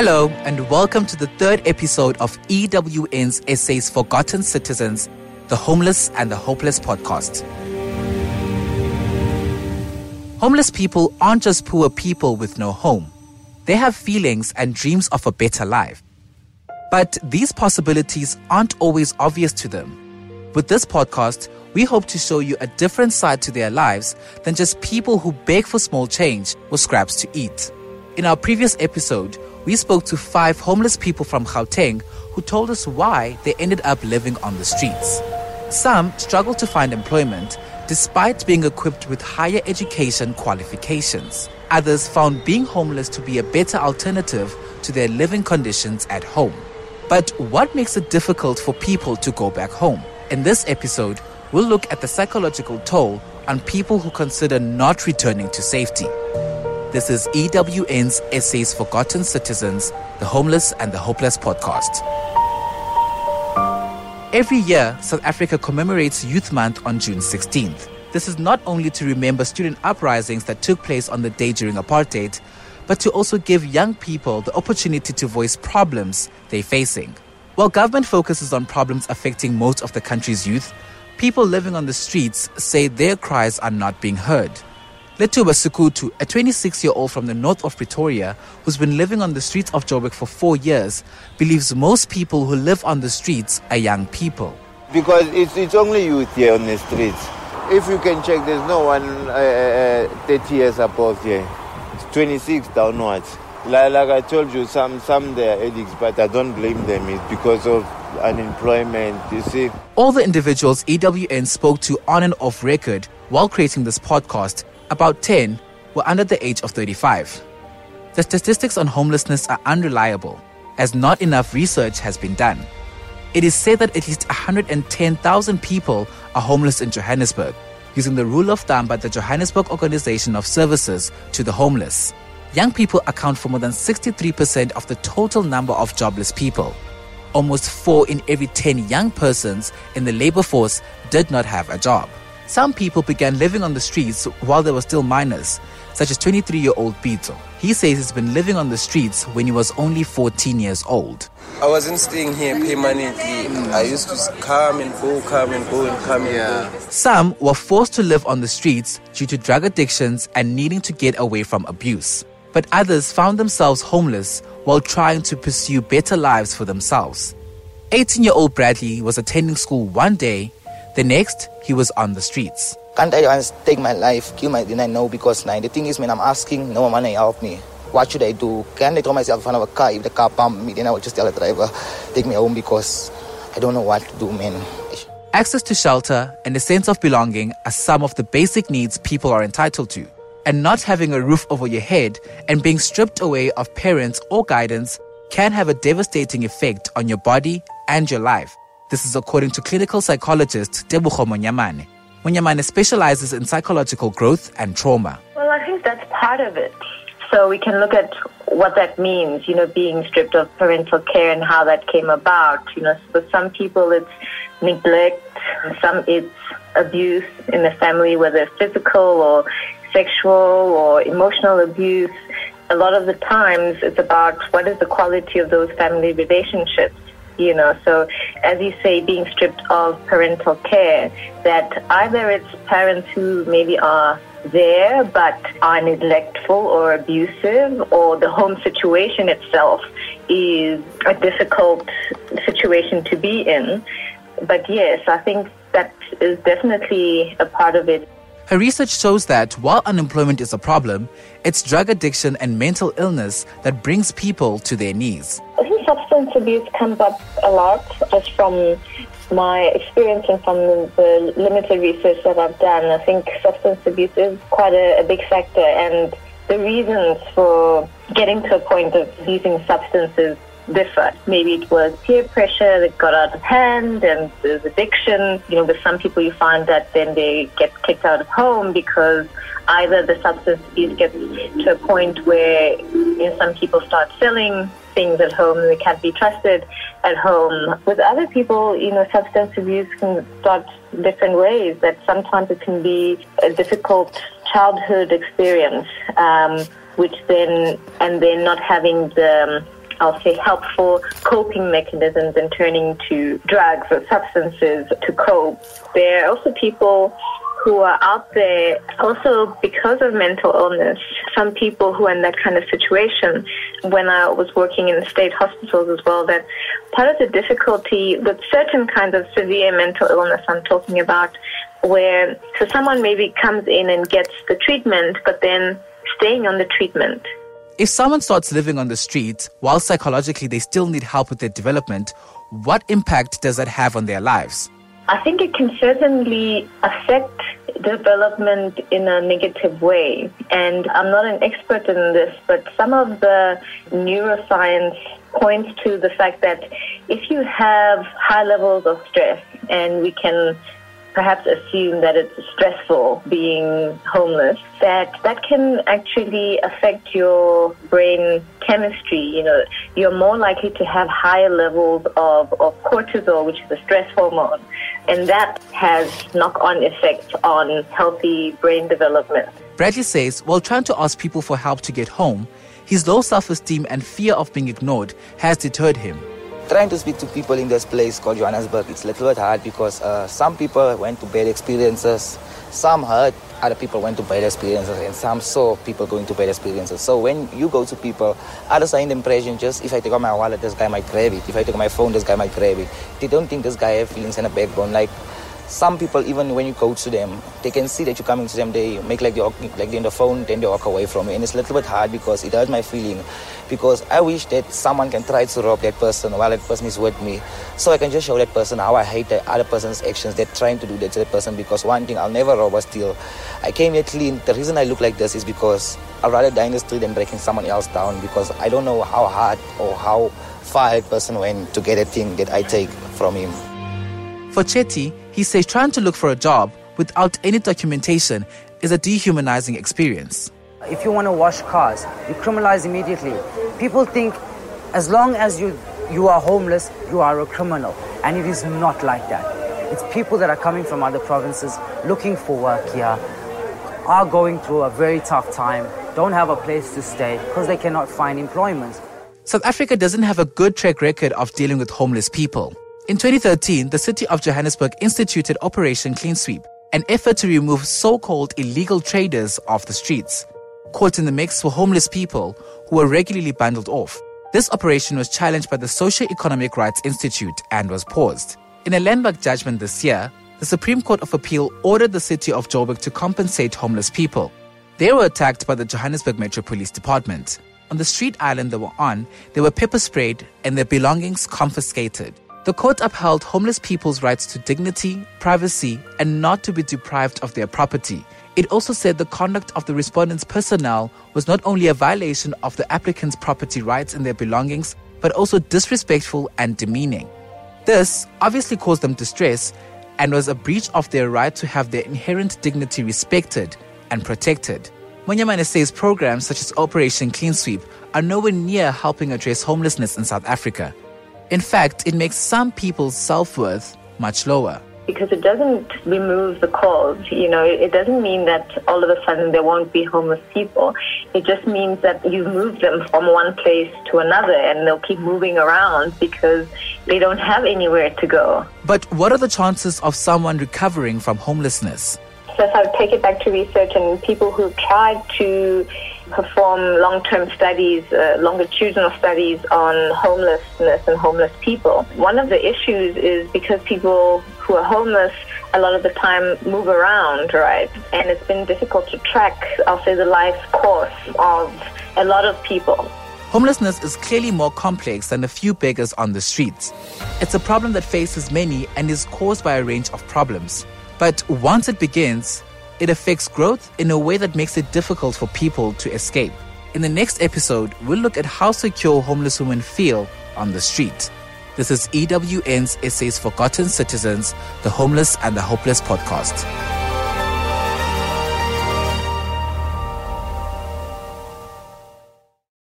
Hello, and welcome to the third episode of EWN's SA's Forgotten Citizens, the Homeless and the Hopeless podcast. Homeless people aren't just poor people with no home, they have feelings and dreams of a better life. But these possibilities aren't always obvious to them. With this podcast, we hope to show you a different side to their lives than just people who beg for small change or scraps to eat. In our previous episode, we spoke to five homeless people from Gauteng who told us why they ended up living on the streets. Some struggled to find employment despite being equipped with higher education qualifications. Others found being homeless to be a better alternative to their living conditions at home. But what makes it difficult for people to go back home? In this episode, we'll look at the psychological toll on people who consider not returning to safety. This is EWN's SA's Forgotten Citizens, the Homeless and the Hopeless podcast. Every year, South Africa commemorates Youth Month on June 16th. This is not only to remember student uprisings that took place on the day during apartheid, but to also give young people the opportunity to voice problems they're facing. While government focuses on problems affecting most of the country's youth, people living on the streets say their cries are not being heard. Letuba Sukutu, a 26 year old from the north of Pretoria who's been living on the streets of Joburg for four years, believes most people who live on the streets are young people. Because it's, it's only youth here on the streets. If you can check, there's no one uh, uh, 30 years above here. It's 26 downwards. Like, like I told you, some, some they are addicts, but I don't blame them. It's because of unemployment, you see. All the individuals EWN spoke to on and off record while creating this podcast about 10 were under the age of 35. The statistics on homelessness are unreliable, as not enough research has been done. It is said that at least 110,000 people are homeless in Johannesburg, using the rule of thumb by the Johannesburg Organization of Services to the Homeless. Young people account for more than 63% of the total number of jobless people. Almost 4 in every 10 young persons in the labor force did not have a job. Some people began living on the streets while they were still minors, such as 23 year old Pito. He says he's been living on the streets when he was only 14 years old. I wasn't staying here permanently. I used to come and go, come and go, and come yeah. and go. Some were forced to live on the streets due to drug addictions and needing to get away from abuse. But others found themselves homeless while trying to pursue better lives for themselves. 18 year old Bradley was attending school one day the next, he was on the streets. Can't I just take my life, kill my then I know because now the thing is when I'm asking, no one to help me. What should I do? Can I throw myself in front of a car? If the car pump me, then I will just tell the driver, take me home because I don't know what to do, man. Access to shelter and a sense of belonging are some of the basic needs people are entitled to. And not having a roof over your head and being stripped away of parents or guidance can have a devastating effect on your body and your life. This is according to clinical psychologist Tebogo Monyamane. Monyamane specializes in psychological growth and trauma. Well, I think that's part of it. So we can look at what that means, you know, being stripped of parental care and how that came about. You know, for some people it's neglect, some it's abuse in the family, whether physical or sexual or emotional abuse. A lot of the times it's about what is the quality of those family relationships you know. So, as you say, being stripped of parental care, that either it's parents who maybe are there but are neglectful or abusive, or the home situation itself is a difficult situation to be in. But yes, I think that is definitely a part of it. Her research shows that while unemployment is a problem, it's drug addiction and mental illness that brings people to their knees. Substance abuse comes up a lot just from my experience and from the limited research that I've done. I think substance abuse is quite a, a big factor and the reasons for getting to a point of using substances differ. Maybe it was peer pressure that got out of hand and there's addiction. You know, with some people you find that then they get kicked out of home because either the substance abuse gets to a point where you know, some people start selling things at home and they can't be trusted at home. With other people, you know, substance abuse can start different ways that sometimes it can be a difficult childhood experience, um, which then, and then not having the I'll say, helpful coping mechanisms and turning to drugs or substances to cope. There are also people who are out there also because of mental illness. Some people who are in that kind of situation, when I was working in state hospitals as well, that part of the difficulty with certain kinds of severe mental illness I'm talking about, where so someone maybe comes in and gets the treatment, but then staying on the treatment. If someone starts living on the streets, while psychologically they still need help with their development, what impact does that have on their lives? I think it can certainly affect development in a negative way. And I'm not an expert in this, but some of the neuroscience points to the fact that if you have high levels of stress, and we can perhaps assume that it's stressful being homeless, that that can actually affect your brain chemistry. You know, you're more likely to have higher levels of, of cortisol, which is a stress hormone, and that has knock-on effects on healthy brain development. Bradley says while trying to ask people for help to get home, his low self-esteem and fear of being ignored has deterred him trying to speak to people in this place called Johannesburg, it's a little bit hard because uh, some people went to bad experiences, some heard other people went to bad experiences, and some saw people going to bad experiences. So when you go to people, others are in the impression just if I take out my wallet, this guy might grab it. If I take out my phone, this guy might grab it. They don't think this guy has feelings and a backbone. Like some people, even when you go to them, they can see that you're coming to them. They make like they like they're in the phone, then they walk away from you, and it's a little bit hard because it hurts my feeling. Because I wish that someone can try to rob that person while that person is with me, so I can just show that person how I hate the other person's actions. They're trying to do that to that person. Because one thing, I'll never rob or steal. I came here clean. The reason I look like this is because I'd rather die in the street than breaking someone else down. Because I don't know how hard or how far that person went to get a thing that I take from him. For Chetty, he says trying to look for a job without any documentation is a dehumanizing experience. If you want to wash cars, you criminalize immediately. People think as long as you, you are homeless, you are a criminal. And it is not like that. It's people that are coming from other provinces looking for work here, are going through a very tough time, don't have a place to stay because they cannot find employment. South Africa doesn't have a good track record of dealing with homeless people. In 2013, the city of Johannesburg instituted Operation Clean Sweep, an effort to remove so called illegal traders off the streets. Caught in the mix were homeless people who were regularly bundled off. This operation was challenged by the Socio-Economic Rights Institute and was paused. In a landmark judgment this year, the Supreme Court of Appeal ordered the city of Joburg to compensate homeless people. They were attacked by the Johannesburg Metro Police Department. On the street island they were on, they were pepper sprayed and their belongings confiscated. The court upheld homeless people's rights to dignity, privacy, and not to be deprived of their property. It also said the conduct of the respondents' personnel was not only a violation of the applicants' property rights and their belongings, but also disrespectful and demeaning. This obviously caused them distress and was a breach of their right to have their inherent dignity respected and protected. Monyamane says programs such as Operation Clean Sweep are nowhere near helping address homelessness in South Africa. In fact, it makes some people's self worth much lower. Because it doesn't remove the cause, you know, it doesn't mean that all of a sudden there won't be homeless people. It just means that you move them from one place to another and they'll keep moving around because they don't have anywhere to go. But what are the chances of someone recovering from homelessness? If I take it back to research and people who've tried to perform long-term studies, uh, longitudinal studies on homelessness and homeless people. One of the issues is because people who are homeless a lot of the time move around, right? And it's been difficult to track, I'll say, the life course of a lot of people. Homelessness is clearly more complex than a few beggars on the streets. It's a problem that faces many and is caused by a range of problems. But once it begins, it affects growth in a way that makes it difficult for people to escape. In the next episode, we'll look at how secure homeless women feel on the street. This is EWN's SA's Forgotten Citizens, the Homeless and the Hopeless podcast.